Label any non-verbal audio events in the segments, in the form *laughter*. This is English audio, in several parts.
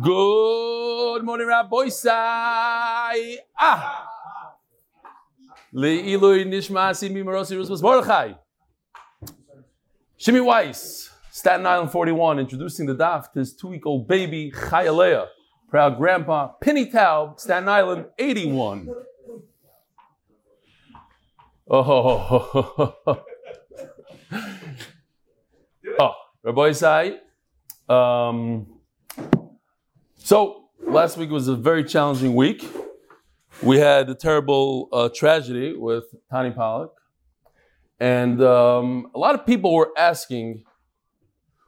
Good morning, Rabbi Sai. Ah. Le'ilui nishmasi mimarosi rusmas Mordechai. Shimi Weiss, Staten Island 41, introducing the daf to his two-week-old baby, Chayalea. Proud grandpa, Penny Taub, Staten Island 81. Oh, oh, Rabbi Sai. Um, so last week was a very challenging week. We had a terrible uh, tragedy with Tani Pollock, and um, a lot of people were asking,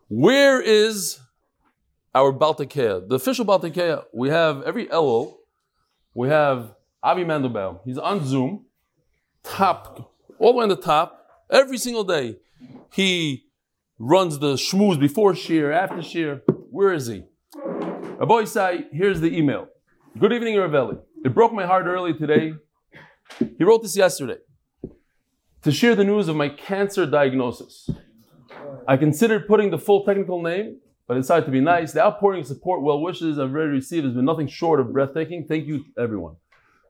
"Where is our Baal Tokea, the official Baal Tokea?" We have every Elul, we have Avi Mandelbaum. He's on Zoom, top, all the way on the top, every single day. He runs the shmooze before shiur, after shiur. Where is he? Rabbi Isai, here's the email. Good evening, Ravelli. It broke my heart early today. He wrote this yesterday. To share the news of my cancer diagnosis. I considered putting the full technical name, but decided to be nice. The outpouring of support, well wishes I've already received has been nothing short of breathtaking. Thank you, everyone.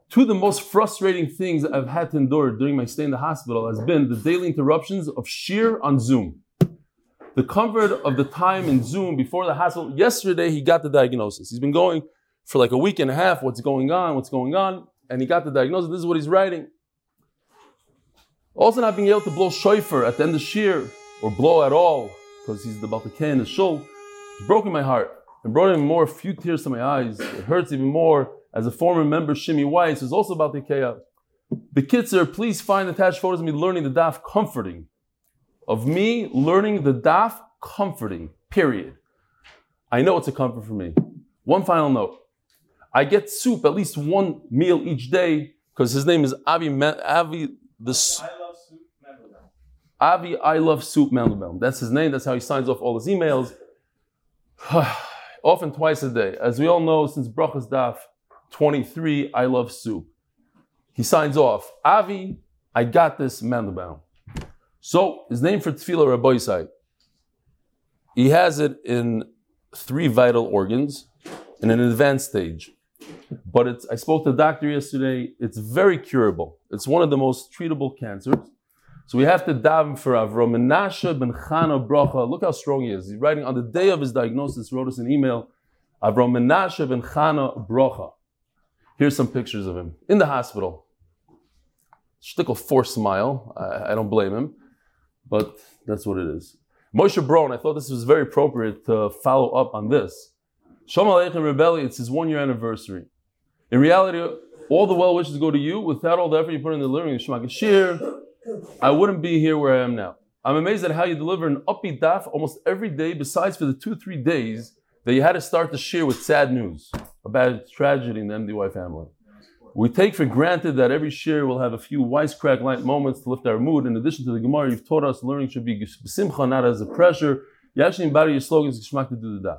Two of the most frustrating things I've had to endure during my stay in the hospital has been the daily interruptions of shiur on Zoom the comfort of the time in Zoom before the hospital. Yesterday, he got the diagnosis. He's been going for like a week and a half. What's going on? What's going on? And he got the diagnosis. This is what he's writing. Also, not being able to blow shofar at the end of shiur or blow at all because he's the Baal Tokea in the shul. It's broken my heart and brought even more few tears to my eyes. It hurts even more as a former member, Shimi Weiss, who's also about to Baltakeh. The kids are, please find attached photos of me learning the daf comforting of me learning the daf comforting, period. I know it's a comfort for me. One final note. I get soup at least one meal each day because his name is Avi, Avi the I love soup Avi I love soup Mandelbaum. That's his name. That's how he signs off all his emails. *sighs* Often twice a day. As we all know, since Brachas Daf 23, I love soup. He signs off, Avi, I got this Mandelbaum. So his name for tefillah Rabbi Isai. He has it in three vital organs in an advanced stage. But it's, I spoke to the doctor yesterday. It's very curable. It's one of the most treatable cancers. So we have to daven for Avram Menashe ben Chana Bracha. Look how strong he is. He's writing on the day of his diagnosis. Wrote us an email. Avram Menashe ben Chana Bracha. Here's some pictures of him in the hospital. Shtickle forced smile. I, I don't blame him but that's what it is. Moshe Brown, I thought this was very appropriate to follow up on this. Shalom Aleichem Rebelli, it's his one year anniversary. In reality, all the well wishes go to you. Without all the effort you put in of Shema Gashir, I wouldn't be here where I am now. I'm amazed at how you deliver an upbeat daf almost every day, besides for the two, three days that you had to start the shiur with sad news about tragedy in the MDY family. We take for granted that every shiur will have a few wisecrack light moments to lift our mood. In addition to the Gemara, you've taught us learning should be simcha, not as a pressure. You actually embody your slogans, Geshmak to do the daf.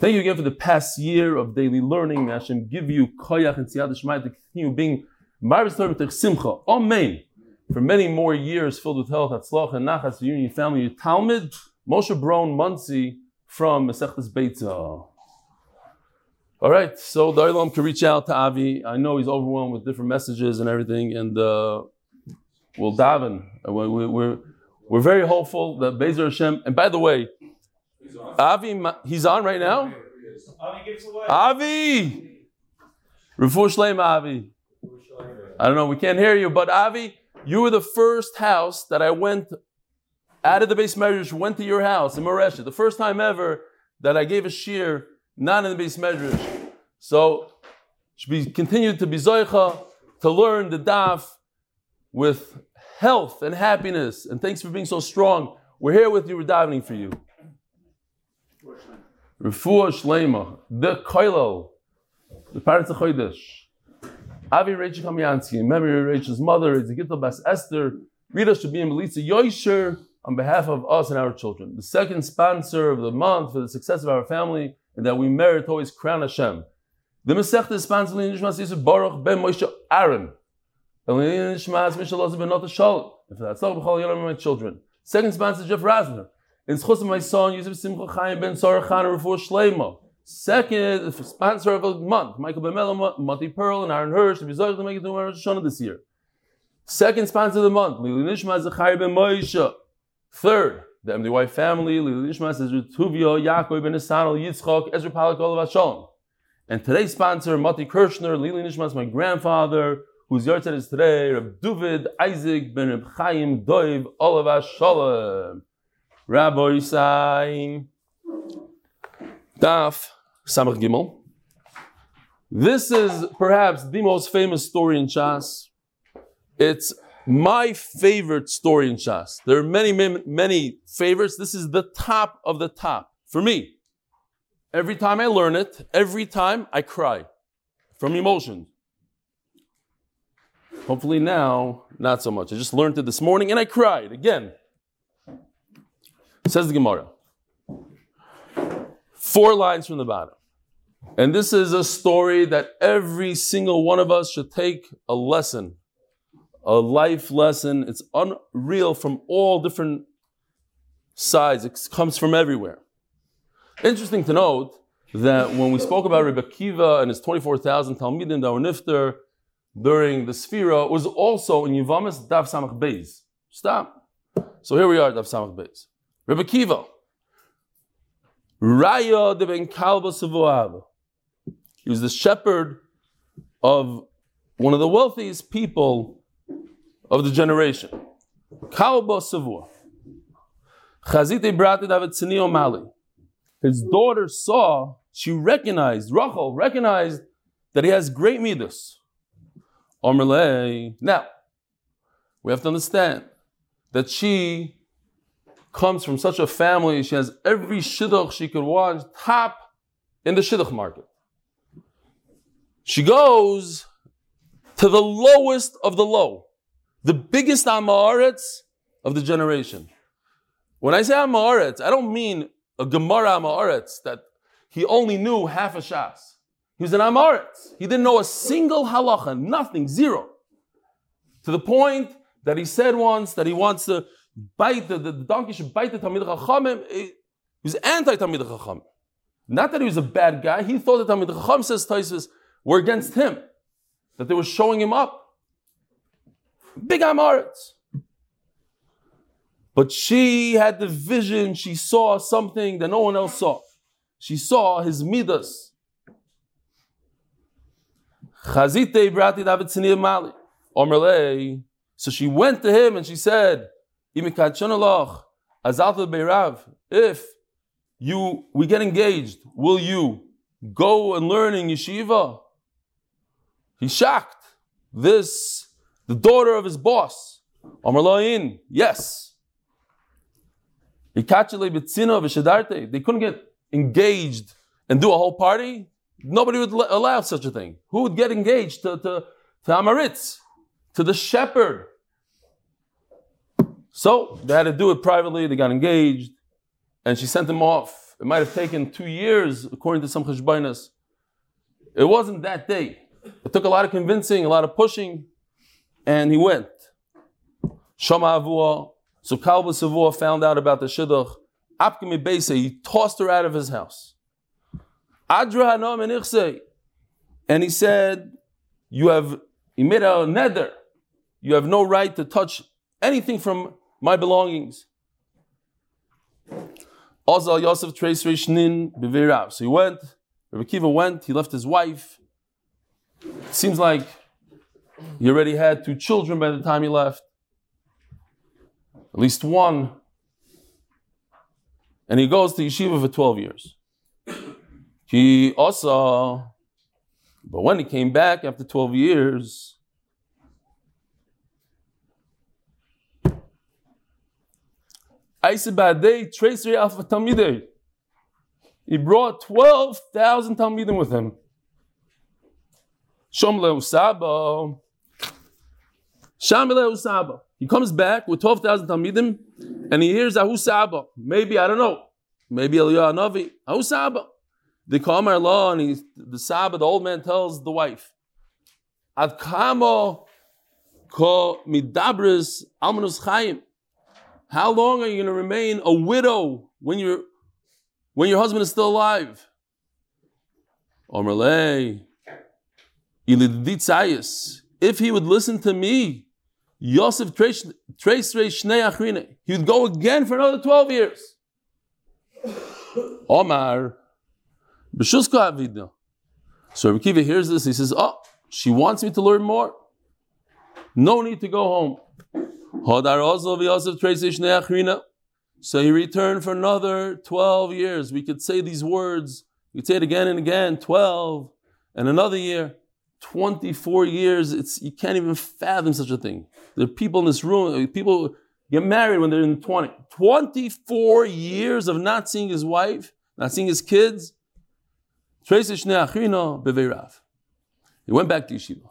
Thank you again for the past year of daily learning. May Hashem give you koyach and siyad to continue being marvelous learning simcha. Amen. For many more years filled with health, hatzlach, and nachas, you and your family, your Talmud, Moshe Brown Monsey from Masechtas Beitzah. All right, so the Olam can reach out to Avi. I know he's overwhelmed with different messages and everything, and uh, we'll daven. We're, we're, we're very hopeful that Bezer Hashem. And by the way, Avi, he's on right now. Avi gives away. Avi, Shleim Avi. I don't know, we can't hear you, but Avi, you were the first house that I went out of the base measures, went to your house in Moresha. The first time ever that I gave a shiur, not in the base measures. So should be continued to be zoicha, to learn the daf with health and happiness. And thanks for being so strong. We're here with you, we're davening for you. Refuah Shlema, the Koilel, the parents of Chodesh. Avi Rachel Kamiansky, in memory of Rachel's mother, is Ezekiel Bas Esther, Rita should be in Melitza Yoisher on behalf of us and our children. The second sponsor of the month for the success of our family, and that we merit always crown Hashem. The Masech is sponsored in Nishmas Yisuf Baruch ben Moshe Aaron. And in Nishmas Mishalaz ben Nota Shal. And for that, Tzach B'chol Yolam my children. Second sponsor is Jeff Rasner. In Schus my son Yusuf Simcha Chaim ben Sarah Chan Refuah Shleima. Second sponsor of a month, Michael Bemela, Monty Pearl, and Aaron Hirsch, to be to make it to Rosh this year. Second sponsor of the month, Lili Nishma Zachari Ben Moshe. Third, the MDY family, Lili Nishma says Tuvio, Yaakov Ben Esanel, Yitzchok, Ezra Palak Olav Hashalom. And today's sponsor, Mati Kirshner, Lili Nishma is my grandfather, whose yard is today, Reb David Isaac Ben Reb Chaim Doiv Olav Hashalom. Rabbi Yisai. Daf Samach Gimel. This is perhaps the most famous story in Shas. It's my favorite story in Shas. There are many, many, many favorites. This is the top of the top for me. Every time I learn it, every time I cry from emotion. Hopefully now, not so much. I just learned it this morning and I cried again. Says the Gemara. Four lines from the bottom. And this is a story that every single one of us should take a lesson, a life lesson. It's unreal from all different sides, it comes from everywhere. Interesting to note that when we spoke about Rebbe Kiva and his 24,000 Talmidim that were nifter during the Sphira, it was also in Yivamis Dav Samach Beis. Stop. So here we are, Dav Samach Beis. Rebbe Kiva, Raya de ben Kalba Savuav. He was the shepherd of one of the wealthiest people of the generation. Kalba Savua. Chazite Brate David Tzini Mali. His daughter saw, she recognized, Rachel recognized that he has great midas. Now, we have to understand that she comes from such a family, she has every shidduch she could want, top in the shidduch market. She goes to the lowest of the low, the biggest Amaretz of the generation. When I say Amaretz, I don't mean a Gemara Amaretz that he only knew half a Shas. He was an Amaretz. He didn't know a single halacha, nothing, zero. To the point that he said once that he wants to bite the, the, donkey should bite the Talmid Chachamim. He was anti Talmid Chachamim. Not that he was a bad guy. He thought that Talmid Chacham says Taisus were against him, that they were showing him up. Big Amaretz. But she had the vision. She saw something that no one else saw. She saw his midas. Chazite brati David Mali. So she went to him and she said, if you we get engaged, will you go and learn in yeshiva? He's shocked. This, the daughter of his boss, Amar yes. They couldn't get engaged and do a whole party. Nobody would allow such a thing. Who would get engaged to, to, to Amaritz, to the shepherd? So they had to do it privately. They got engaged, and she sent him off. It might have taken two years, according to some cheshbainas. It wasn't that day. It took a lot of convincing, a lot of pushing, and he went. Shama Avua. So Kalba Savua found out about the shidduch. Apkimi Beise, he tossed her out of his house. Adra Hanam and he said, You have, he made a nether. You have no right to touch anything from my belongings. Azal Yosef Trace Rishnin Bivirav. So he went, Rabbi Kiva went, he left his wife. Seems like he already had two children by the time he left. At least one. And he goes to yeshiva for 12 years. He also, but when he came back after 12 years. He brought 12,000 Talmidim with him. Shomle Usaba. Shamile Usaba. He comes back with 12,000 Talmidim and he hears Ahu Saba. Maybe, I don't know. Maybe Eliyahu Navi. Ahu Saba. They call him law and he's, the Saba, the old man tells the wife, Ad kamo ko midabris almanus chayim. How long are you going to remain a widow when, you when your husband is still alive? Omerlei, if he would listen to me, Yosef Trace Shnei Achrine, he would go again for another 12 years. *laughs* Omar, B'shusko. So Rabbi Kiva hears this, he says, Oh, she wants me to learn more. No need to go home. So he returned for another 12 years. We could say these words, we could say it again and again 12 and another year. 24 years, it's you can't even fathom such a thing. There are people in this room, uh, people get married when they're in 20. 24 years of not seeing his wife, not seeing his kids. He went back to yeshiva.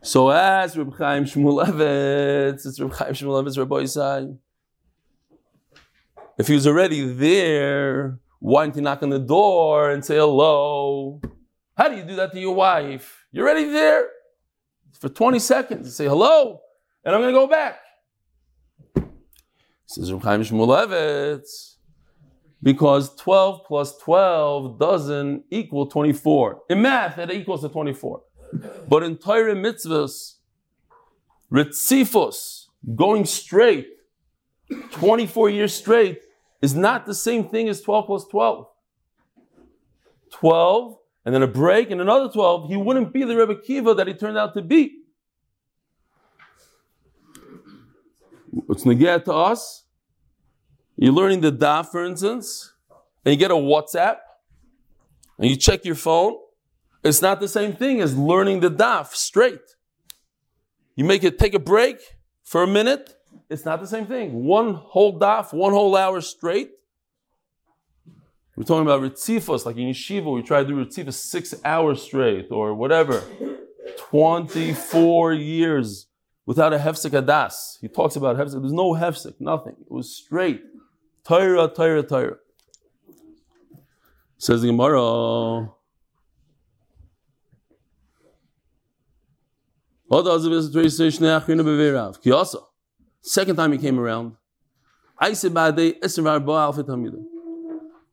So as Reb Chaim Shmulevitz, it's Reb Chaim Shmulevitz, Rabbi Yisai. If he was already there, why didn't he knock on the door and say hello? How do you do that to your wife? You're already there for 20 seconds. You say hello, and I'm going to go back. Says Reb Shmulevitz, because 12 plus 12 doesn't equal 24. In math, it equals to 24. But in Torah mitzvahs, ritzifos, going straight, 24 years straight, is not the same thing as 12 plus 12. 12 and then a break and another 12, he wouldn't be the Rebbe Kiva that he turned out to be. What's negate to us? You're learning the daf, for instance, and you get a WhatsApp, and you check your phone. It's not the same thing as learning the daf straight. You make it take a break for a minute, it's not the same thing. One whole daf, one whole hour straight. We're talking about ritzifos, like in yeshiva, we try to do ritzifos six hours straight or whatever. 24 years without a hefsek adas. He talks about hefsek. There's no hefsek, nothing. It was straight. Torah, Torah, Torah. Says the Gemara. Second time he came around,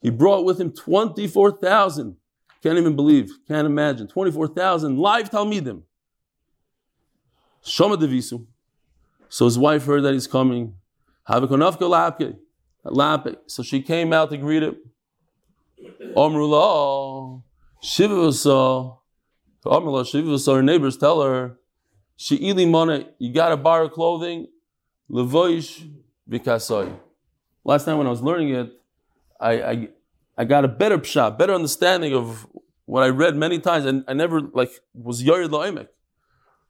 he brought with him 24,000. Can't even believe, can't imagine. 24,000 live Talmidim. Shoma Devisu. So his wife heard that he's coming. So she came out to greet him. Omrullah, Shivasa, her neighbors tell her, She'ili Mana, you got to borrow clothing. Last time when I was learning it, I, I, I got a better pshat, better understanding of what I read many times, and I never like was Yared La'imek.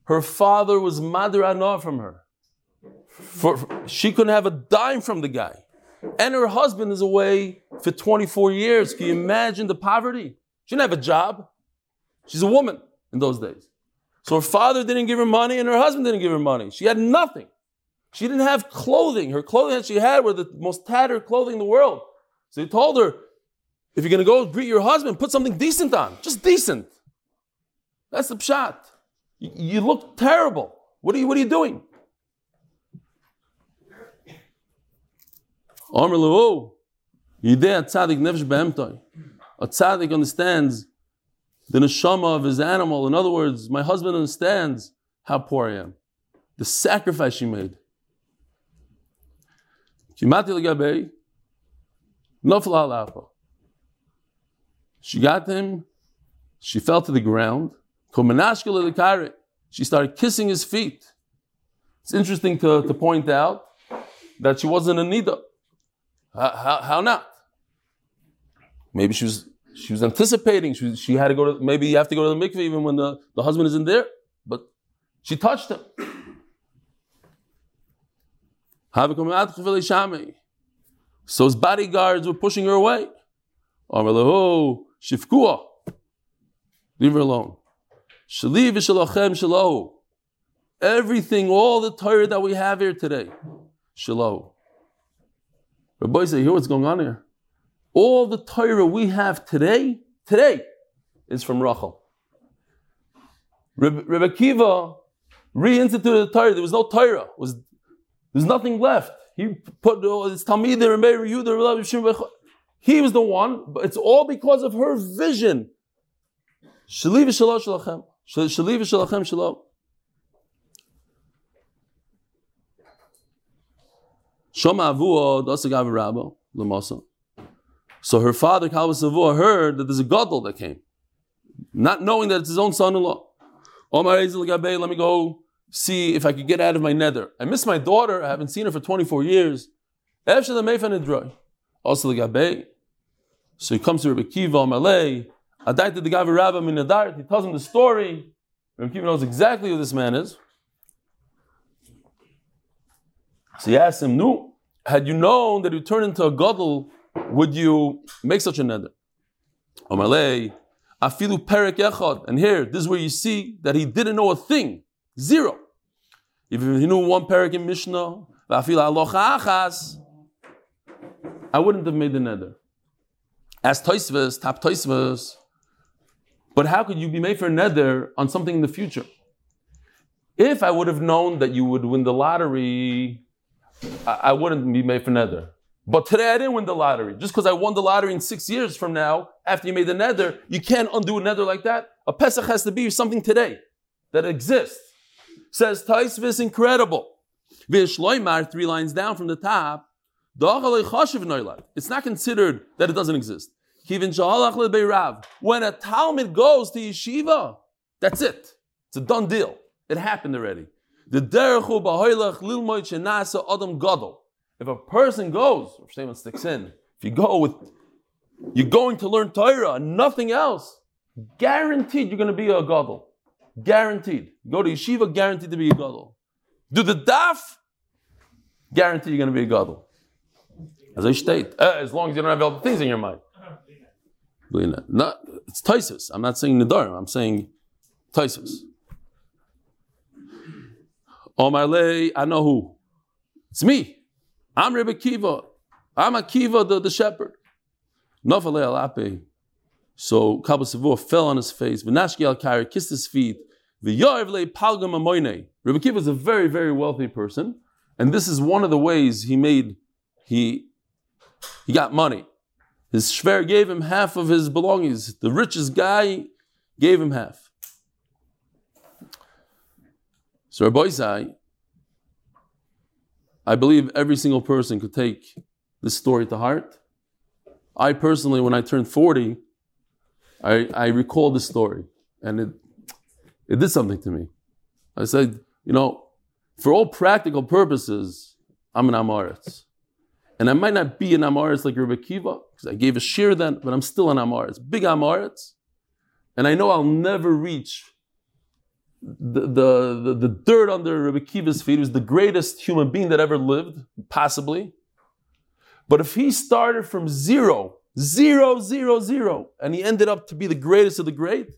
Her father was Madra Anah from her. For, for, she couldn't have a dime from the guy. And her husband is away for 24 years. Can you imagine the poverty? She didn't have a job. She's a woman in those days. So her father didn't give her money and her husband didn't give her money. She had nothing. She didn't have clothing. Her clothing that she had were the most tattered clothing in the world. So he told her, if you're going to go greet your husband, put something decent on. Just decent. That's the pshat. You, you look terrible. What are you, what are you doing? Omer Levu, Yidei Tzadik Nefesh Behemtoi. A tzaddik understands the neshama of his animal. In other words, my husband understands how poor I am. The sacrifice she made. Legabei, She got him, she fell to the ground. She started kissing his feet. It's interesting to, to point out that she wasn't a nida. How, how, how not? Maybe she was she was anticipating. She, she had to go to maybe you have to go to the mikveh even when the, the husband isn't there. But she touched him. So his bodyguards were pushing her away. Oh, shifkua. Leave her alone. Shaliv Shalachem Shalahu. Everything, all the Torah that we have here today. Shalom. Rabbi say, hear what's going on here? All the Torah we have today, today, is from Rachel. Rebbe Kiva reinstituted the Torah. There was no Torah. Was there's nothing left. He put his Talmid there and He was the one, but it's all because of her vision. Shaliv v'shalo shalachem. Shali v'shalachem shalom. Shoma avua dasagav rabba lemasa. So her father Kalba Savua heard that there's a gadol that came, not knowing that it's his own son-in-law. Omar let me go see if I could get out of my nether. I miss my daughter. I haven't seen her for 24 years. Also So he comes to Rabbi Kiva Malay. Adai to the Gavi Rabba Minadar. He tells him the story. Rabbi Kiva knows exactly who this man is. So he asks him, No, had you known that you turn into a gadol would you make such a neder? Amalei, afilu perek echad. And here, this is where you see that he didn't know a thing. Zero. If he knew one perek in Mishnah, I wouldn't have made the neder. As toisvus, tap toisvus. But how could you be made for a neder on something in the future? If I would have known that you would win the lottery, I, wouldn't be made for neder. But today I didn't win the lottery. Just because I won the lottery in six years from now, after you made the nether, you can't undo a nether like that. A Pesach has to be something today that exists. Says Taisv is incredible. Vishloimar, three lines down from the top. It's not considered that it doesn't exist. When a Talmud goes to yeshiva, that's it. It's a done deal. It happened already. The adam gadol. If a person goes, if someone sticks in, if you go with, you're going to learn Torah and nothing else, guaranteed you're going to be a gadol. Guaranteed. Go to yeshiva, guaranteed to be a gadol. Do the daf, guaranteed you're going to be a gadol. As I state, uh, as long as you don't have all the things in your mind. Not, it's Taisus. I'm not saying Nadarim, I'm saying Taisus. Omar I know who. It's me. I'm Rebbe Kiva. I'm Akiva, the, the shepherd. Nofale alape. So Kabbalah fell on his face. V'nashki al kissed his feet. V'yorev le palgam amoyne. Rebbe Kiva is a very, very wealthy person. And this is one of the ways he made, he, he got money. His shver gave him half of his belongings. The richest guy gave him half. So Rabbi Isai, I believe every single person could take this story to heart. I personally, when I turned 40, I, I recalled this story and it, it did something to me. I said, you know, for all practical purposes, I'm an Amaretz. And I might not be an Amaretz like Rebbe Kiva, because I gave a shiur then, but I'm still an Amaretz, big Amaretz. And I know I'll never reach the, the, the, the dirt under Rabbi Kiva's feet. Was the greatest human being that ever lived, possibly. But if he started from zero, zero, zero, zero, and he ended up to be the greatest of the great,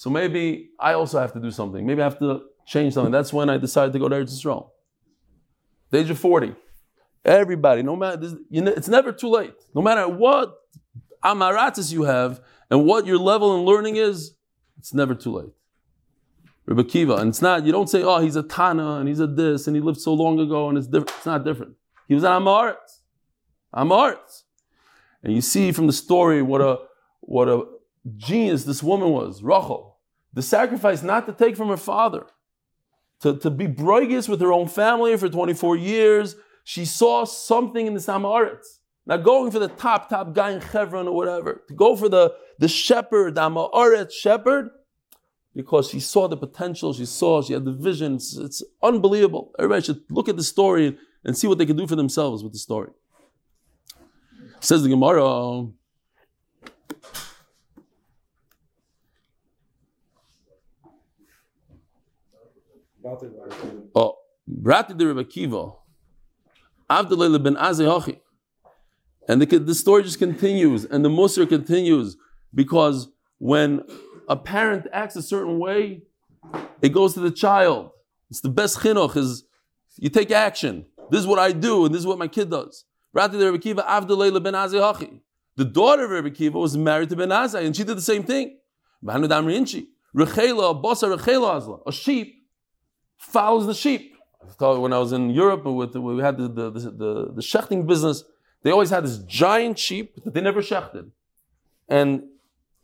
so maybe I also have to do something. Maybe I have to change something. That's when I decided to go to Eretz Yisrael. The age of 40. Everybody, no matter, you know, it's never too late. No matter what amaratis you have and what your level in learning is, it's never too late. Rebbe Kiva. And it's not, you don't say, oh, he's a Tana and he's a this and he lived so long ago and it's different. It's not different. He was an Amaretz. Amaretz. And you see from the story what a what a genius this woman was, Rachel. The sacrifice not to take from her father, to, to be broigus with her own family for 24 years. She saw something in the Amaretz. Not going for the top, top guy in Chevron or whatever. To go for the, the shepherd, the Amaretz shepherd, because she saw the potential, she saw, she had the vision. It's, it's unbelievable. Everybody should look at the story and see what they can do for themselves with the story. Says the Gemara. Oh, Brati de Rebbe Kiva, Avdalele ben Azehachi. And the, the story just continues, and the Musar continues, because when a parent acts a certain way, it goes to the child. It's the best chinuch is you take action. This is what I do, and this is what my kid does. The daughter of Rebbe Kiva was married to Ben Azai, and she did the same thing. A sheep follows the sheep. When I was in Europe, with, we had the, the, the, the, the shechting business, they always had this giant sheep that they never shechted. And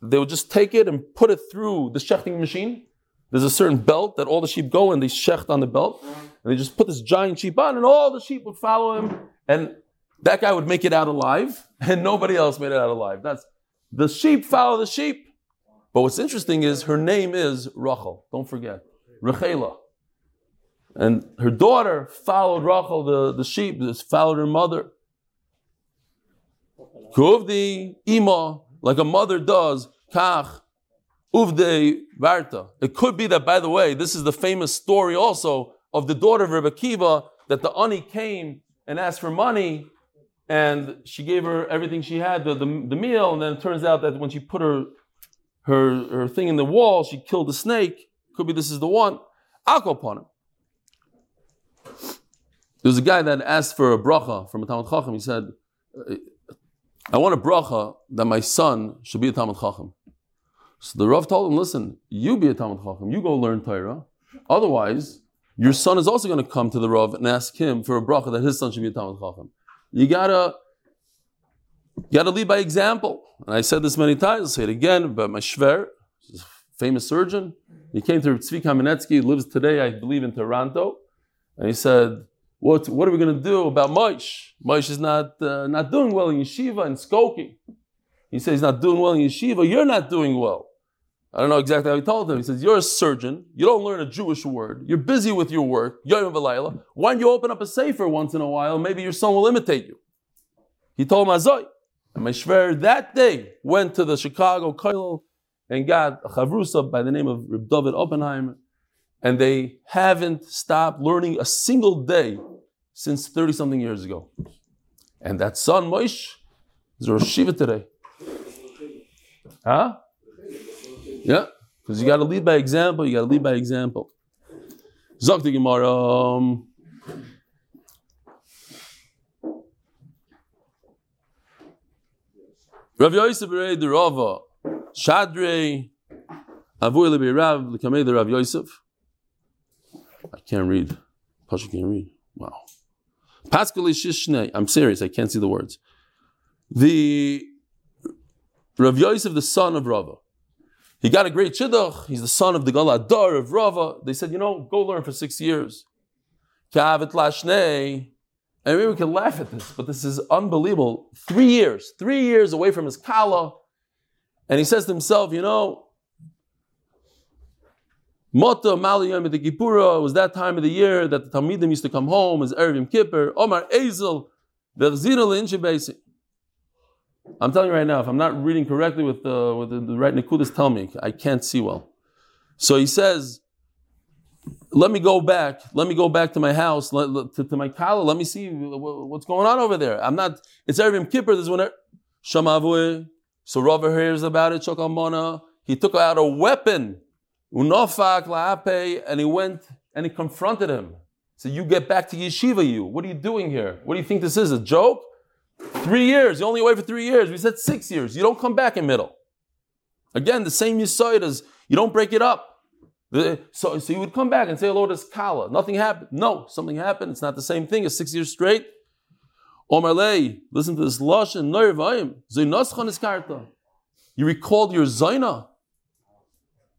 they would just take it and put it through the shechting machine. There's a certain belt that all the sheep go and they shecht on the belt. And they just put this giant sheep on and all the sheep would follow him. And that guy would make it out alive and nobody else made it out alive. That's the sheep follow the sheep. But what's interesting is her name is Rachel. Don't forget. Rachela. And her daughter followed Rachel, the, the sheep, followed her mother. Kuvdi ima, like a mother does, kach, uvde varta. It could be that, by the way, this is the famous story also of the daughter of Rebbe Kiva, that the ani came and asked for money, and she gave her everything she had, the, the, the meal, and then it turns out that when she put her, her, her thing in the wall, she killed the snake. Could be this is the one. I'll go upon him. There was a guy that asked for a bracha from a Talmud Chacham. He said, uh, I want a bracha that my son should be a Talmud Chacham. So the Rav told him, listen, you be a Talmud Chacham, you go learn Torah. Otherwise, your son is also going to come to the Rav and ask him for a bracha that his son should be a Talmud Chacham. You gotta, you gotta lead by example. And I said this many times, I'll say it again, but my Shver, famous surgeon, he came to Tzvi Kamenetsky, He lives today, I believe, in Toronto, and he said, what, what are we going to do about Moshe? Moshe is not, uh, not doing well in yeshiva and Skokie. He says he's not doing well in yeshiva. You're not doing well. I don't know exactly how he told him. He says, You're a surgeon. You don't learn a Jewish word. You're busy with your work. Yom V'layla. Why don't you open up a sefer once in a while? Maybe your son will imitate you. He told him, Azoy. And my shver that day went to the Chicago Kollel and got a chavrusa by the name of Reb David Oppenheimer and they haven't stopped learning a single day since 30 something years ago. And that son, Moish, is Rosh Shiva today. Huh? Yeah, because you got to lead by example. You got to lead by example. Zok the Gemara. Um, Rav Yosef the Rava Shadrei Avoy Lebi Rav Lekamei the Rav Yosef. I can't read. Pasha can't read. Wow. Paskali Shishne. I'm serious. I can't see the words. The Rav Yosef, the son of Rava. He got a great shidduch. He's the son of the Galadar of Rava. They said, you know, go learn for six years. Kavet Lashne. And we can laugh at this, but this is unbelievable. Three years, three years away from his Kala. And he says to himself, you know, Mota Maliyam the Kippura was that time of the year that the Talmidim used to come home as Erevim Kippur. Omar Ezel, the I'm telling you right now, if I'm not reading correctly with the, with the, the right Nikudas, tell me. I can't see well. So he says, let me go back. Let me go back to my house, let, to, to, my kala. Let me see what's going on over there. I'm not, it's Erevim Kippur. This is when, Shamavue. So Rava hears about it, Shokamona. He took out a weapon Unofak la'ape, and he went and he confronted him. So you get back to yeshiva, you. What are you doing here? What do you think this is? A joke? Three years. You only away for three years. We said six years. You don't come back in middle. Again, the same yisoid as you don't break it up. So, so you would come back and say hello to Kala. Nothing happened. No, something happened. It's not the same thing as six years straight. Omerlei, listen to this lush and noirvayim. You recalled your zaina.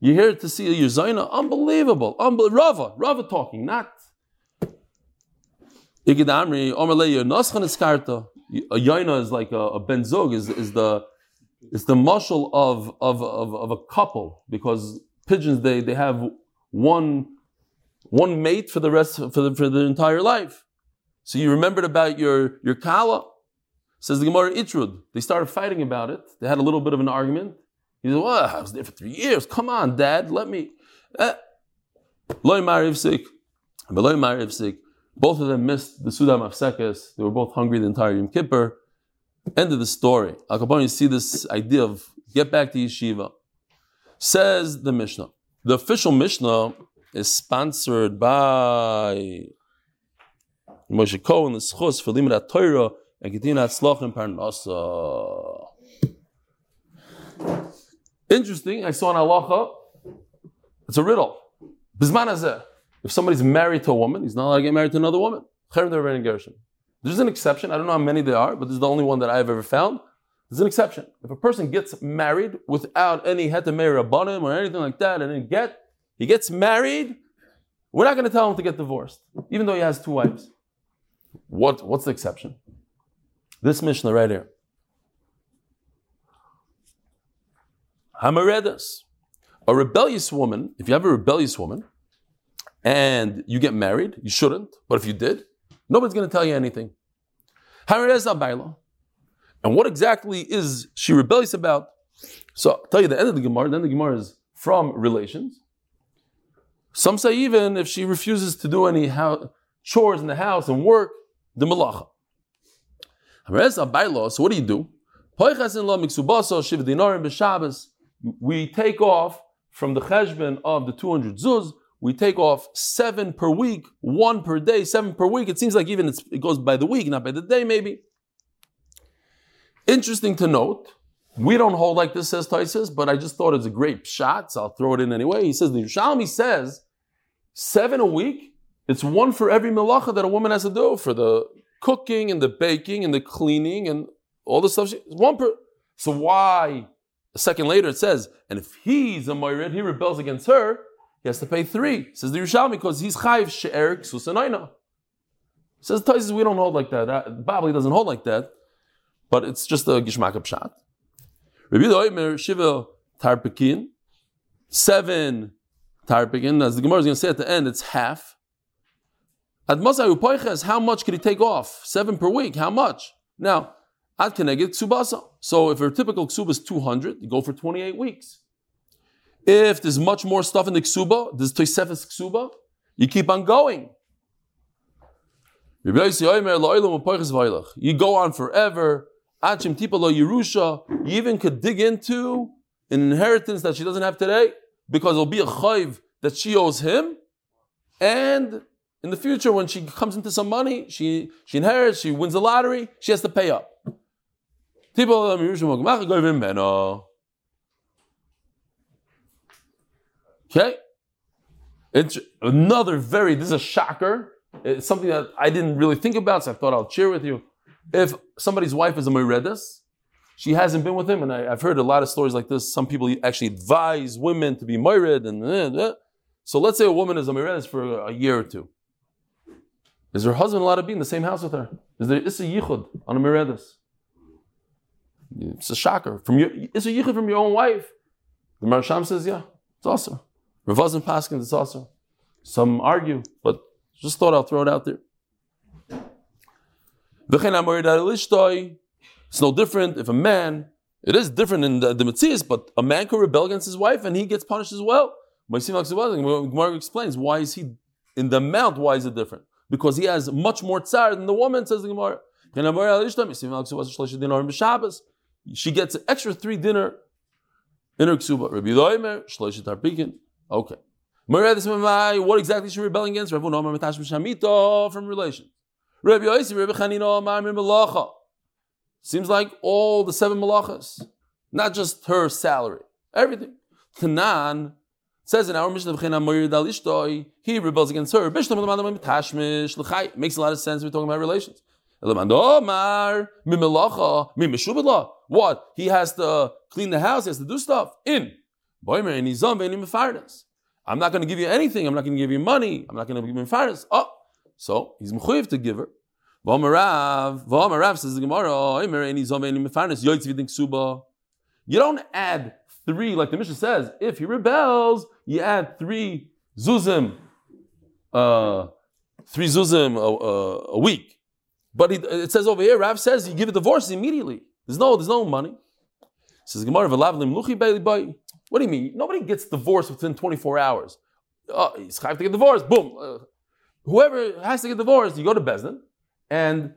You're here to see your Zaina. Unbelievable. Unbel- Rava. Rava talking, not. Igid Amri, Omerleya, Noschan Iskarta. A Yaina is like a, a Benzog, is, is the it's the muscle of, of, of, of a couple because pigeons they, they have one one mate for the rest for the, for the entire life. So you remembered about your your kala. Says the Gemara Itrud. They started fighting about it. They had a little bit of an argument. He said, well, I was there for three years. Come on, Dad, let me. Eh. Loy Marivsik. Both of them missed the Sudam Afsekes. They were both hungry the entire Yom Kippur. End of the story. Al Capone, you see this idea of get back to yeshiva. Says the Mishnah. The official Mishnah is sponsored by Moshe Cohen, the Schus for Limit Torah, and Parnasa. Interesting, I saw an halacha, it's a riddle. If somebody's married to a woman, he's not allowed to get married to another woman. There's an exception. I don't know how many there are, but this is the only one that I've ever found. There's an exception. If a person gets married without any hetemer rabbanim or anything like that, and then get, he gets married, we're not going to tell him to get divorced, even though he has two wives. What, what's the exception? This Mishnah right here. Hamaredas. A rebellious woman, if you have a rebellious woman and you get married, you shouldn't, but if you did, nobody's going to tell you anything. And what exactly is she rebellious about? So I'll tell you the end of the Gemara, the end of the Gemara is from relations. Some say even if she refuses to do any chores in the house and work, the malacha. So what do you do? We take off from the cheshbon of the 200 zuz, we take off seven per week, one per day, seven per week. It seems like even it goes by the week, not by the day, maybe. Interesting to note, we don't hold like this, says Taisus, but I just thought it's a great shot, so I'll throw it in anyway. He says, the Yerushalmi says, seven a week, it's one for every malacha that a woman has to do for the cooking and the baking and the cleaning and all the stuff. She, one per. So why? A second later it says, and if he's a moirid, he rebels against her, he has to pay three. Says the Yerushalmi because he's chayiv she'er ksusanayna. Says Taisus, we don't hold like that. that Babli doesn't hold like that, but it's just a gishmak pshat. Rabbi Oimer shiva tarpekin, seven tarpekin. As the Gemara is going to say at the end, it's half. Ad Masai how much could he take off? Seven per week. How much? Now, Ad Keneged Ksubasa. So if a typical Ksuba is 200, you go for 28 weeks. If there's much more stuff in the Ksuba, there's Toisefes Ksuba, you keep on going. You go on forever. You even could dig into an inheritance that she doesn't have today because it'll be a chayv that she owes him, and in the future, when she comes into some money, she, she inherits, she wins the lottery, she has to pay up. Okay? It's another very, this is a shocker. It's something that I didn't really think about, so I thought I'll share with you. If somebody's wife is a Meredis, she hasn't been with him, and I, have heard a lot of stories like this. Some people actually advise women to be Mered, and eh, eh. so let's say a woman is a Meredis for a year or two. Is her husband allowed to be in the same house with her? Is there Issa Yichud on a Meredis? It's a shocker. From your Issa Yichud from your own wife. The Marsham says, yeah, it's also. Ravazin Paskin, it's also. Some argue, but just thought I'll throw it out there. It's no different if a man, it is different in the, the Metzias, but a man could rebel against his wife and he gets punished as well. Gemara explains why is he in the amount, why is it different? because he has much more tsar than the woman, says the Gemara. She gets an extra three dinner in her ksuba. Okay. What exactly is she rebelling against? Rav Nomar Metash Shamito from relations. Rabbi Yosi, Rabbi Chanino, Amar Malacha. Seems like all the seven malachas, not just her salary, everything. Tanan, says in our mission of Mishnah he rebels against her. Makes a lot of sense. We're talking about relations. What? He has to clean the house, he has to do stuff. In. I'm not going to give you anything. I'm not going to give you money. I'm not going to give you fairness. Oh, so he's mechuyev to give her. V'amarav says the Gemara, you don't add three, like the Mishnah says, if he rebels, you add three zuzim, uh, three zuzim a, a, a week. But he, it says over here, Rav says you give a divorce immediately. There's no, there's no money. says Gemara, what do you mean? Nobody gets divorced within 24 hours. Oh, he's have to get divorced. Boom. Uh, whoever has to get divorced, you go to Bezdin, and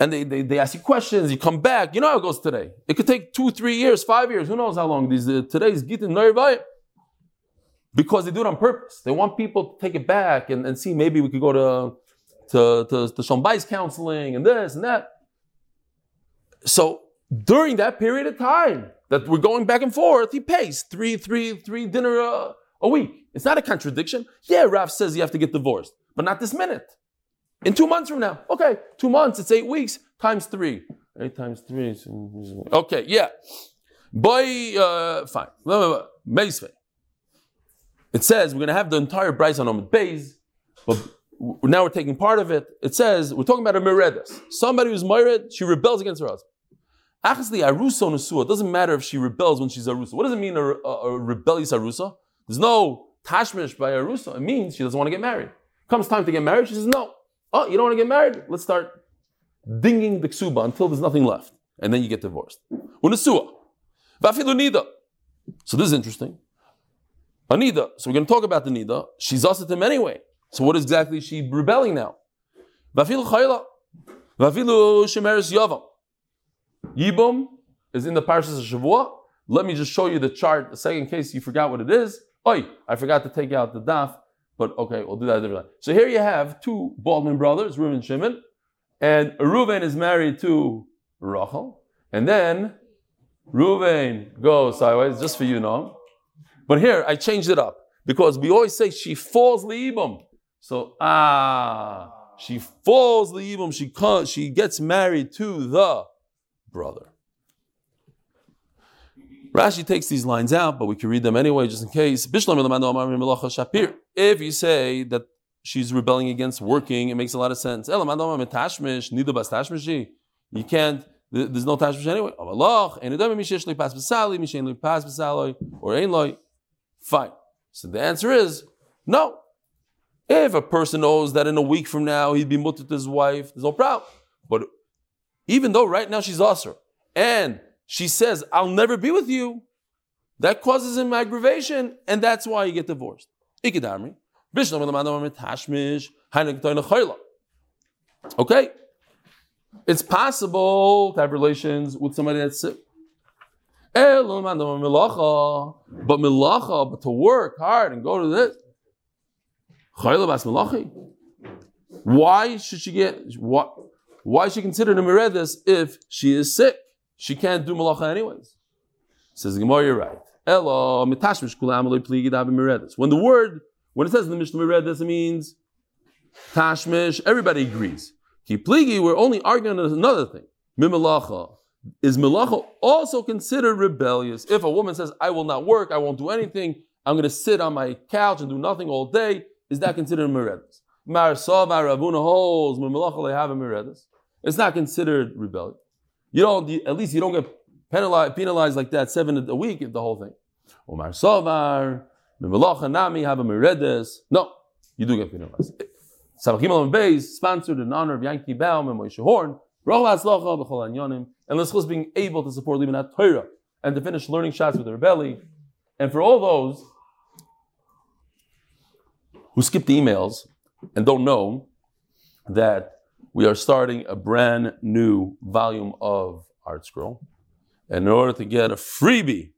and they, they, they ask you questions, you come back. You know how it goes today. It could take two, three years, five years, who knows how long. These uh, today's Gita Nervai. Because they do it on purpose. They want people to take it back and, and see maybe we could go to to, to, to counseling and this and that. So during that period of time that we're going back and forth, he pays three, three, three dinner a, a week. It's not a contradiction. Yeah, Raf says you have to get divorced, but not this minute. In two months from now. Okay, two months, it's eight weeks times three. Eight times three. Okay, yeah. Boy, uh, fine. It says we're going to have the entire Bryce on Omid Bays, but now we're taking part of it. It says we're talking about a Meredas. Somebody who's Mered, she rebels against her husband. Achasli Arusa Nusua. It doesn't matter if she rebels when she's Arusa. What does it mean, a, a, a rebellious Arusa? There's no Tashmish by Arusa. It means she doesn't want to get married. Comes time to get married, she says, No. Oh, you don't want to get married? Let's start dinging the ksuba until there's nothing left. And then you get divorced. Unasua. Vafilu Nida. So this is interesting. Anida. So we're going to talk about the Nida. She's us him anyway. So what exactly is she rebelling now? Vafilu Chayla. Vafilu Shemeres Yavam. Yibum is in the Parshas of Shavua. Let me just show you the chart, the second case you forgot what it is. Oi, I forgot to take out the daf, but okay, we'll do that differently. So here you have two Baldwin brothers, Reuben and Shimon, and Reuven is married to Rachel, and then Reuven goes sideways, just for you know. But here I changed it up because we always say she falls liibum. So ah, she falls liibum. She she gets married to the brother. Rashi takes these lines out, but we can read them anyway, just in case. If you say that she's rebelling against working, it makes a lot of sense. You can't, there's no tashmish anyway. Or Fine. So the answer is no. If a person knows that in a week from now he'd be mutter to his wife, there's no problem. But even though right now she's usher, and she says, I'll never be with you, that causes him aggravation, and that's why you get divorced. Okay? It's possible to have relations with somebody that's sick. But milacha, but to work hard and go to this. Why should she get what? Why is she considered a meredes if she is sick? She can't do malacha anyways. Says Gemara, you're right. Elo mitashmish kulam When the word, when it says in the Mishnah meredes, it means tashmish. Everybody agrees. Ki pligi, we're only arguing another thing. Mimalacha. Is malacha also considered rebellious? If a woman says, I will not work, I won't do anything, I'm going to sit on my couch and do nothing all day, is that considered meredes? Mar Rav Huna holds, Mimalacha have a meredes. It's not considered rebellion. You don't, at least you don't get penalized, penalized like that seven a week, if the whole thing. Omar Sovar, Nami, have a. No, you do get penalized. Sabachim Alam Beis, sponsored in honor of Yankee Baum and Moshe Horn, and Lischus being able to support Limanat Torah and to finish learning shots with their belly. And for all those who skip the emails and don't know that we are starting a brand new volume of ArtScroll. And in order to get a freebie,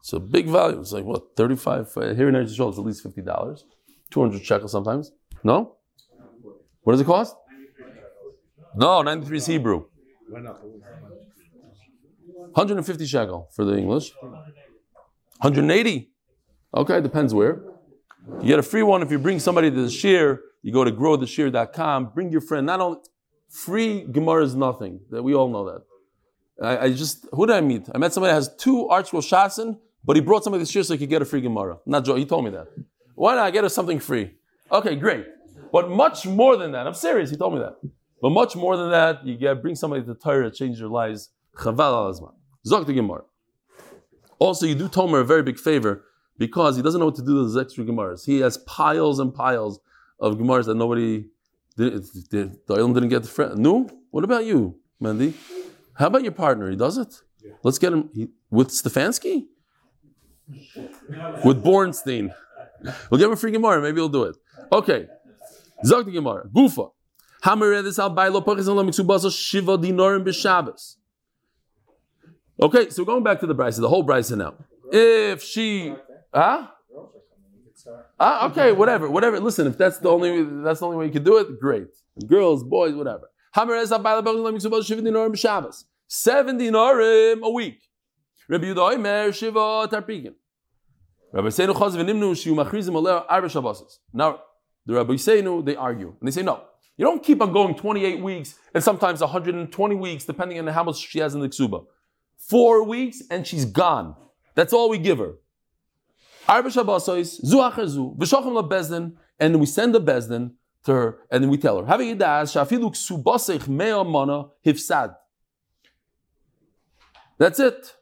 it's a big volume. It's like what, 35? Uh, here in Eretz Yisrael, it's at least $50. 200 shekels sometimes. No? What does it cost? No, 93 is Hebrew. 150 shekel for the English. 180. Okay, depends where. You get a free one if you bring somebody to the shiur you go to growtheshir.com, bring your friend. Not only free Gemara is nothing. That we all know that. I, I, just who did I meet? I met somebody that has two ArtScroll shasin, but he brought somebody to shiur so he could get a free Gemara. Not Joe. He told me that. Why not get us something free? Okay, great. But much more than that. I'm serious. He told me that. But much more than that, you get bring somebody to Torah, to change your lives. Chaval al azman. Zok the Gemara. Also, you do Tomer a very big favor because he doesn't know what to do with his extra Gemaras. He has piles and piles of Gemaras that nobody did, did, the Olam didn't get the friend. No? What about you, Mandy? How about your partner? He does it? Yeah. Let's get him he, with Stefanski? with Bornstein. We'll give him a free Gemara. Maybe he'll do it. Okay. Zog the Gemara. Gufa. Okay, so going back to the Bryce, the whole Bryce now. If she, huh? Ah, okay, whatever, whatever. Listen, if that's the only that's the only way you can do it, great. Girls, boys, whatever. Seven dinarim a week. Rabbi Yudah Shiva Tarpigim. Rabboseinu Chazav Nimnu Shiu Machrizim Aleh Arba. Now, the Rabboseinu, they argue. And they say, no. You don't keep on going 28 weeks and sometimes 120 weeks, depending on how much she has in the ksuba. Four weeks and she's gone. That's all we give her. And we send the bezdin to her, and we tell her, Having That's it.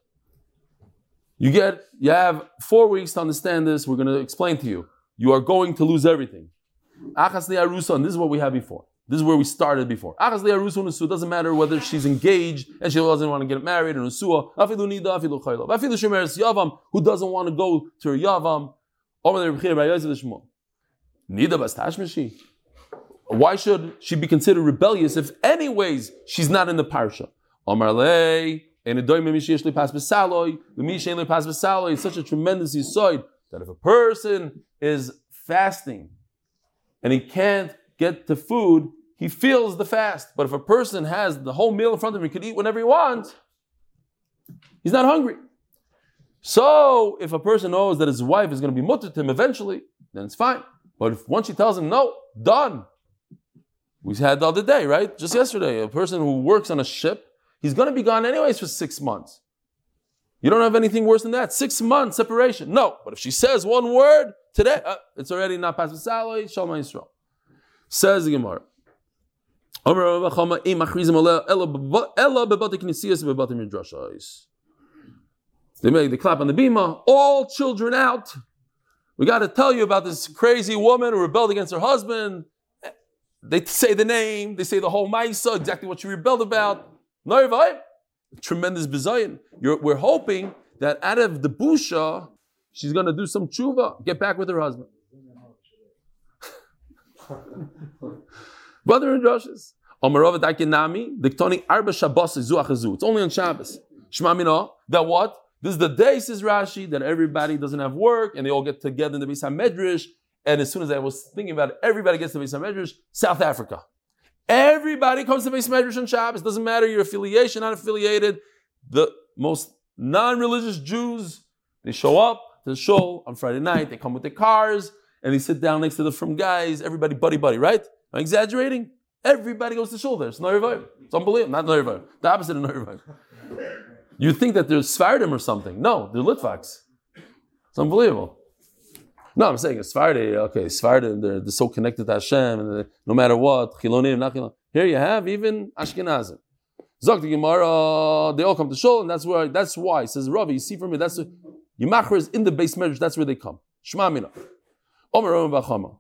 You get, you have four weeks to understand this. We're going to explain to you. You are going to lose everything. This is what we had before. This is where we started before. Doesn't matter whether she's engaged and she doesn't want to get married. Afilu Shemeres Yavam, who doesn't want to go to her Yavam. Why should she be considered rebellious if, anyways, she's not in the parsha? Omarlei, and is such a tremendous yisoid that if a person is fasting and he can't get the food, he feels the fast. But if a person has the whole meal in front of him, he can eat whenever he wants, he's not hungry. So if a person knows that his wife is going to be mutter to him eventually, then it's fine. But if once she tells him no, done. We had the other day, right? Just yesterday, a person who works on a ship He's going to be gone anyways for six months. You don't have anything worse than that. Six months separation. No, but if she says one word today, uh, it's already not past the salary. Shalom Yisrael. Says the Gemara. They make the clap on the bima. All children out. We got to tell you about this crazy woman who rebelled against her husband. They say the name. They say the whole ma'isa, exactly what she rebelled about. No, tremendous bizayin. We're hoping that out of the busha, she's going to do some tshuva, get back with her husband. *laughs* Brother and drushes. Zuachazu. It's only on Shabbos. Shma that what? This is the day, says Rashi, that everybody doesn't have work and they all get together in the Beis HaMedrash. And as soon as I was thinking about it, everybody gets to the Beis HaMedrash, South Africa. Everybody comes to Beis Medrash on Shabbos. Doesn't matter your affiliation, not affiliated. The most non-religious Jews, they show up to the shul on Friday night. They come with their cars and they sit down next to the from guys. Everybody buddy buddy, right? I'm exaggerating. Everybody goes to shul there. It's Noir It's unbelievable. Not Noir The opposite of Noir You think that they're Sfardim or something. No, they're Litvaks. It's unbelievable. No, I'm saying Sephardi, okay, Sephardi, they're, they're so connected to Hashem, and no matter what, Chilonim, not. Here you have even Ashkenazim. Zok the Gemara, they all come to Shul, and that's where that's why. Says Ravi, you see from me, that's Yimachar is in the base marriage, that's where they come. Shma Mina. Omer Bachama.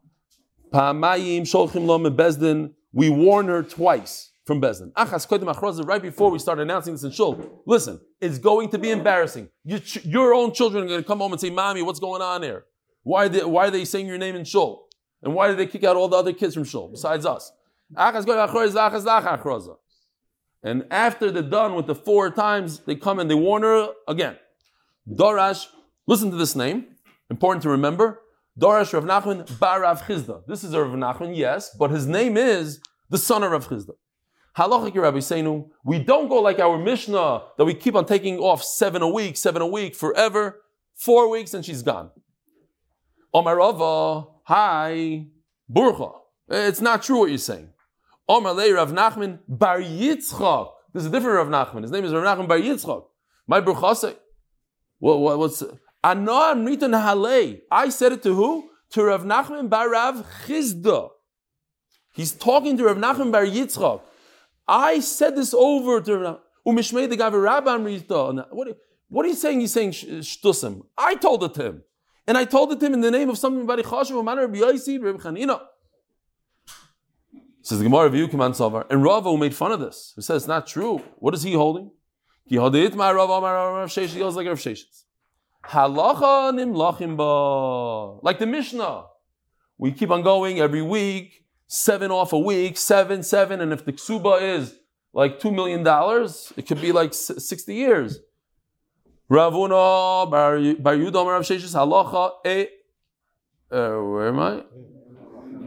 Pa'amayim Sholchim Lo Bezdin, we warn her twice from Bezdin. Achas Achroza, right before we start announcing this in Shul. Listen, it's going to be embarrassing. Your, your own children are going to come home and say, Mommy, what's going on here? Why are, they, why are they saying your name in Shul? And why did they kick out all the other kids from Shul besides us? And after they're done with the four times, they come and they warn her again. Dorash, listen to this name. Important to remember. Dorash Rav Nachman Bar Rav Chisda. This is Rav Nachman, yes, but his name is the son of Rav Chisda. Halachik Rabboseinu, we don't go like our Mishnah that we keep on taking off seven a week, seven a week forever, four weeks and she's gone. Omar Rava, hi, Burcha. It's not true what you're saying. Omar Lei Rav Nachman Bar Yitzchak. This is a different Rav Nachman. His name is Rav Nachman Bar Yitzchak. My Burcha say. What, what, what's I said it to who? To Rav Nachman Bar Rav Chisda. He's talking to Rav Nachman Bar Yitzchak. I said this over to Rav Umishmei the Gavi Amrita. What, are you saying? He's saying shtusim. I told it to him. And I told it to him in the name of something very chashuv, manner Rabbi Yosi, Rabbi Chanina. Says the Gemara review Kaman Savar. And Rava who made fun of this. He says it's not true. What is he holding? He it my Rava, my Rav Sheshes. He goes like Rav Sheshes. Halacha nimlachim ba. Like the Mishnah. We keep on going every week, seven off a week, seven, seven, and if the ksuba is like two million dollars, it could be like sixty years. Rav Huna Bar Yudom Rav Sheshes Halacha E. Uh, where am I?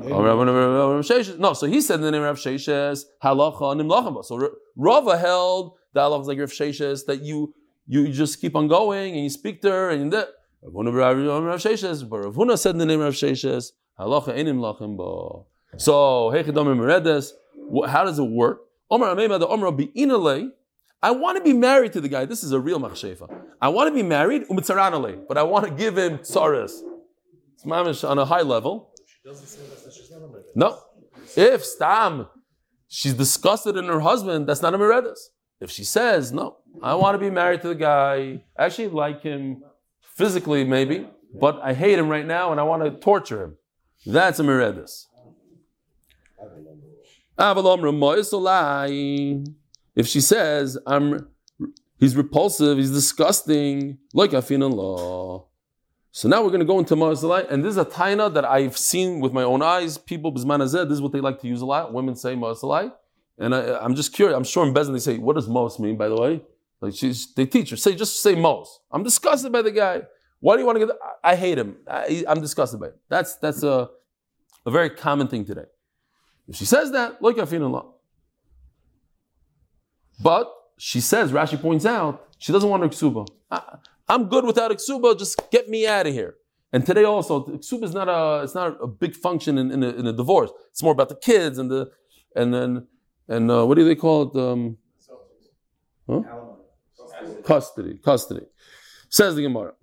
Oh. No, so he said the name of Rav Sheshes Halacha Nimlachamba. So Rava held that halacha like Rav Sheshes that you you just keep on going and you speak to her and that. Rav Ravuna said in the name of Rav Sheshes Halacha Enim Lachamba. So, how does it work? I want to be married to the guy. This is a real machshefa. I want to be married, but I want to give him tsaras. It's mamish on a high level. No. If Stam, she's disgusted in her husband, that's not a meredas. If she says, no, I want to be married to the guy, I actually like him physically maybe, but I hate him right now and I want to torture him. That's a meredas. If she says, I'm he's repulsive, he's disgusting, like Afin law. So now we're going to go into Ma'asalai, and this is a taina that I've seen with my own eyes. People, Bismanazeh, this is what they like to use a lot. Women say Ma'asalai. And I, am just curious. I'm sure in Bezin they say, what does Mos mean, by the way? Like she's, they teach her, say, just say Mos. I'm disgusted by the guy. Why do you want to get, I, I hate him. I, am disgusted by it. That's, that's a, a very common thing today. If she says that, look Allah. But she says, Rashi points out, she doesn't want her ksuba. I'm good without Iksuba, just get me out of here. And today also, Iksuba is not a, it's not a big function in, in, a, in a divorce. It's more about the kids and the, and then, and uh, what do they call it? Um, huh? Custody, custody. Says the Gemara.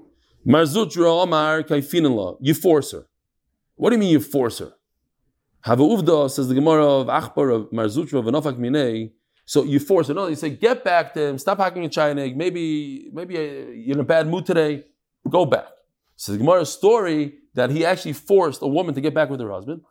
Mar Zutra Omar Kaifinallah. You force her. What do you mean you force her? Hava Uvda says the Gemara of Achbar of Mar Zutra of Anofak Minei. So you force it. No, you say, get back to him, stop hacking a china. Maybe, maybe uh, you're in a bad mood today. Go back. So the Gemara story that he actually forced a woman to get back with her husband.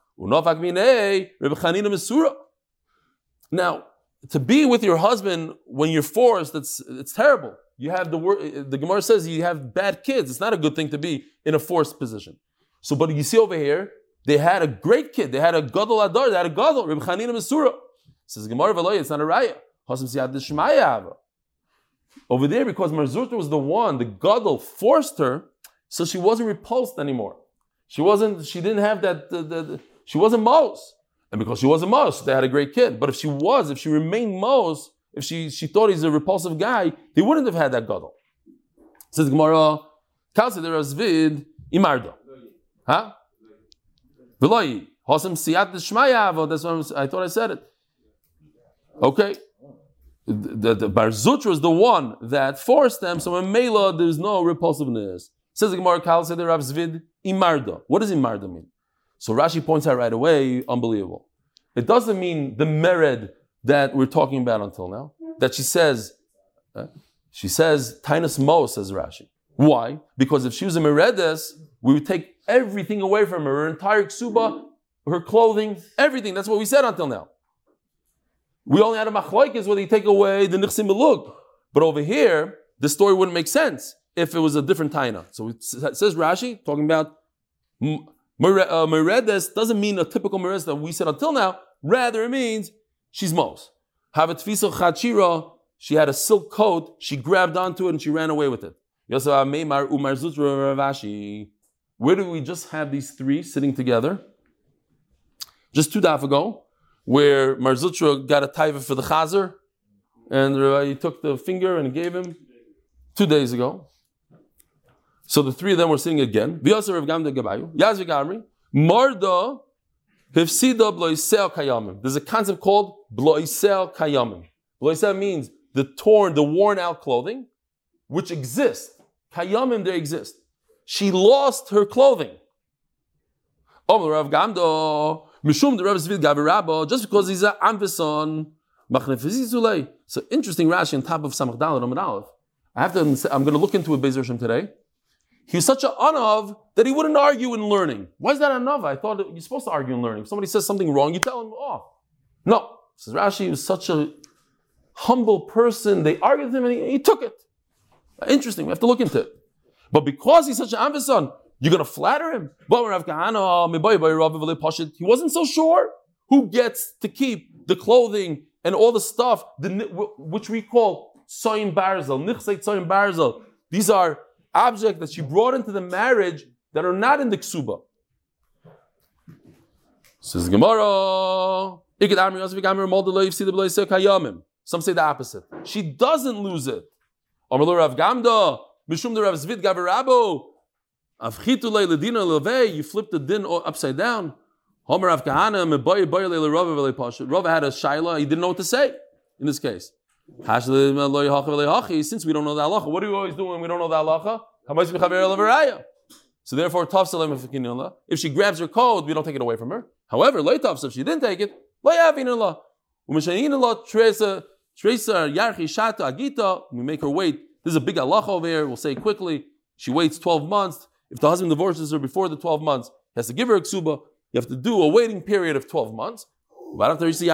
Now, to be with your husband when you're forced, it's, it's terrible. You have the word, the Gemara says you have bad kids. It's not a good thing to be in a forced position. So, but you see over here, they had a great kid. They had a gadol adar. They had a gadol. Reb Chanina Mesura. Says Gemara Veloy, it's not a raya. Over there, because Mar Zutra was the one, the Gadol forced her, so she wasn't repulsed anymore. She wasn't, she didn't have that, the, the, the, she wasn't Mos. And because she was a Mos, they had a great kid. But if she was, if she remained Mos, if she, she thought he's a repulsive guy, they wouldn't have had that Gadol. Says Gemara, Kalsa there was vid imardo. Huh? Veloy. Hosam siyat d'shmaya That's what i thought I said it. Okay. The, the Bar Zutra is the one that forced them, so in Mela there's no repulsiveness. Says the Gemara Kal said Rav Zvid Imarda. What does Imardo mean? So Rashi points out right away, unbelievable. It doesn't mean the mered that we're talking about until now. That she says, uh, she says Tainus Mo, says Rashi. Why? Because if she was a meredes, we would take everything away from her, her entire ksuba, her clothing, everything. That's what we said until now. We only had a machlokes where they take away the nichsim belug. But over here, the story wouldn't make sense if it was a different taina. So it says Rashi, talking about Meredes uh, doesn't mean a typical Meredes that we said until now. Rather, it means she's Mos. Tfisa chachira, she had a silk coat, she grabbed onto it and she ran away with it. Where do we just have these three sitting together? Just two daf ago where Mar Zutra got a taiva for the chazer, and he took the finger and gave him two days ago. So the three of them were sitting again. There's a concept called bloisel kayamim. Bloisel means the torn, the worn out clothing, which exists. Kayamim, they exist. She lost her clothing. Just because he's an Amvison, so interesting Rashi on top of Samach Dalad Amad Aleph. I have to. I'm going to look into a Bezer Hashem today. He's such an anav that he wouldn't argue in learning. Why is that anav? I thought you're supposed to argue in learning. If somebody says something wrong, you tell him off. No, says Rashi he was such a humble person. They argued with him and he, he took it. Interesting. We have to look into it. But because he's such an ambition, you're going to flatter him? Oh, he wasn't so sure who gets to keep the clothing and all the stuff which we call soim barzel, nichseit soim barzel. These are objects that she brought into the marriage that are not in the ksuba. Says Gemara. Some say the opposite. She doesn't lose it. You flip the din upside down. Rav had a shaila, he didn't know what to say in this case. Since we don't know the halacha, what do we always do when we don't know the halacha? So therefore, if she grabs her coat, we don't take it away from her. However, if she didn't take it, we make her wait. This is a big halacha over here. We'll say quickly. She waits 12 months. If the husband divorces her before the 12 months, he has to give her a ksuba. You have to do a waiting period of 12 months. But after you see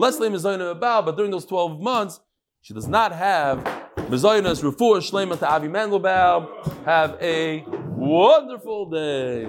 Less lame about, but during those 12 months, she does not have Mezaynas Refuah Shlema to Avi Mendelbaum. Have a wonderful day.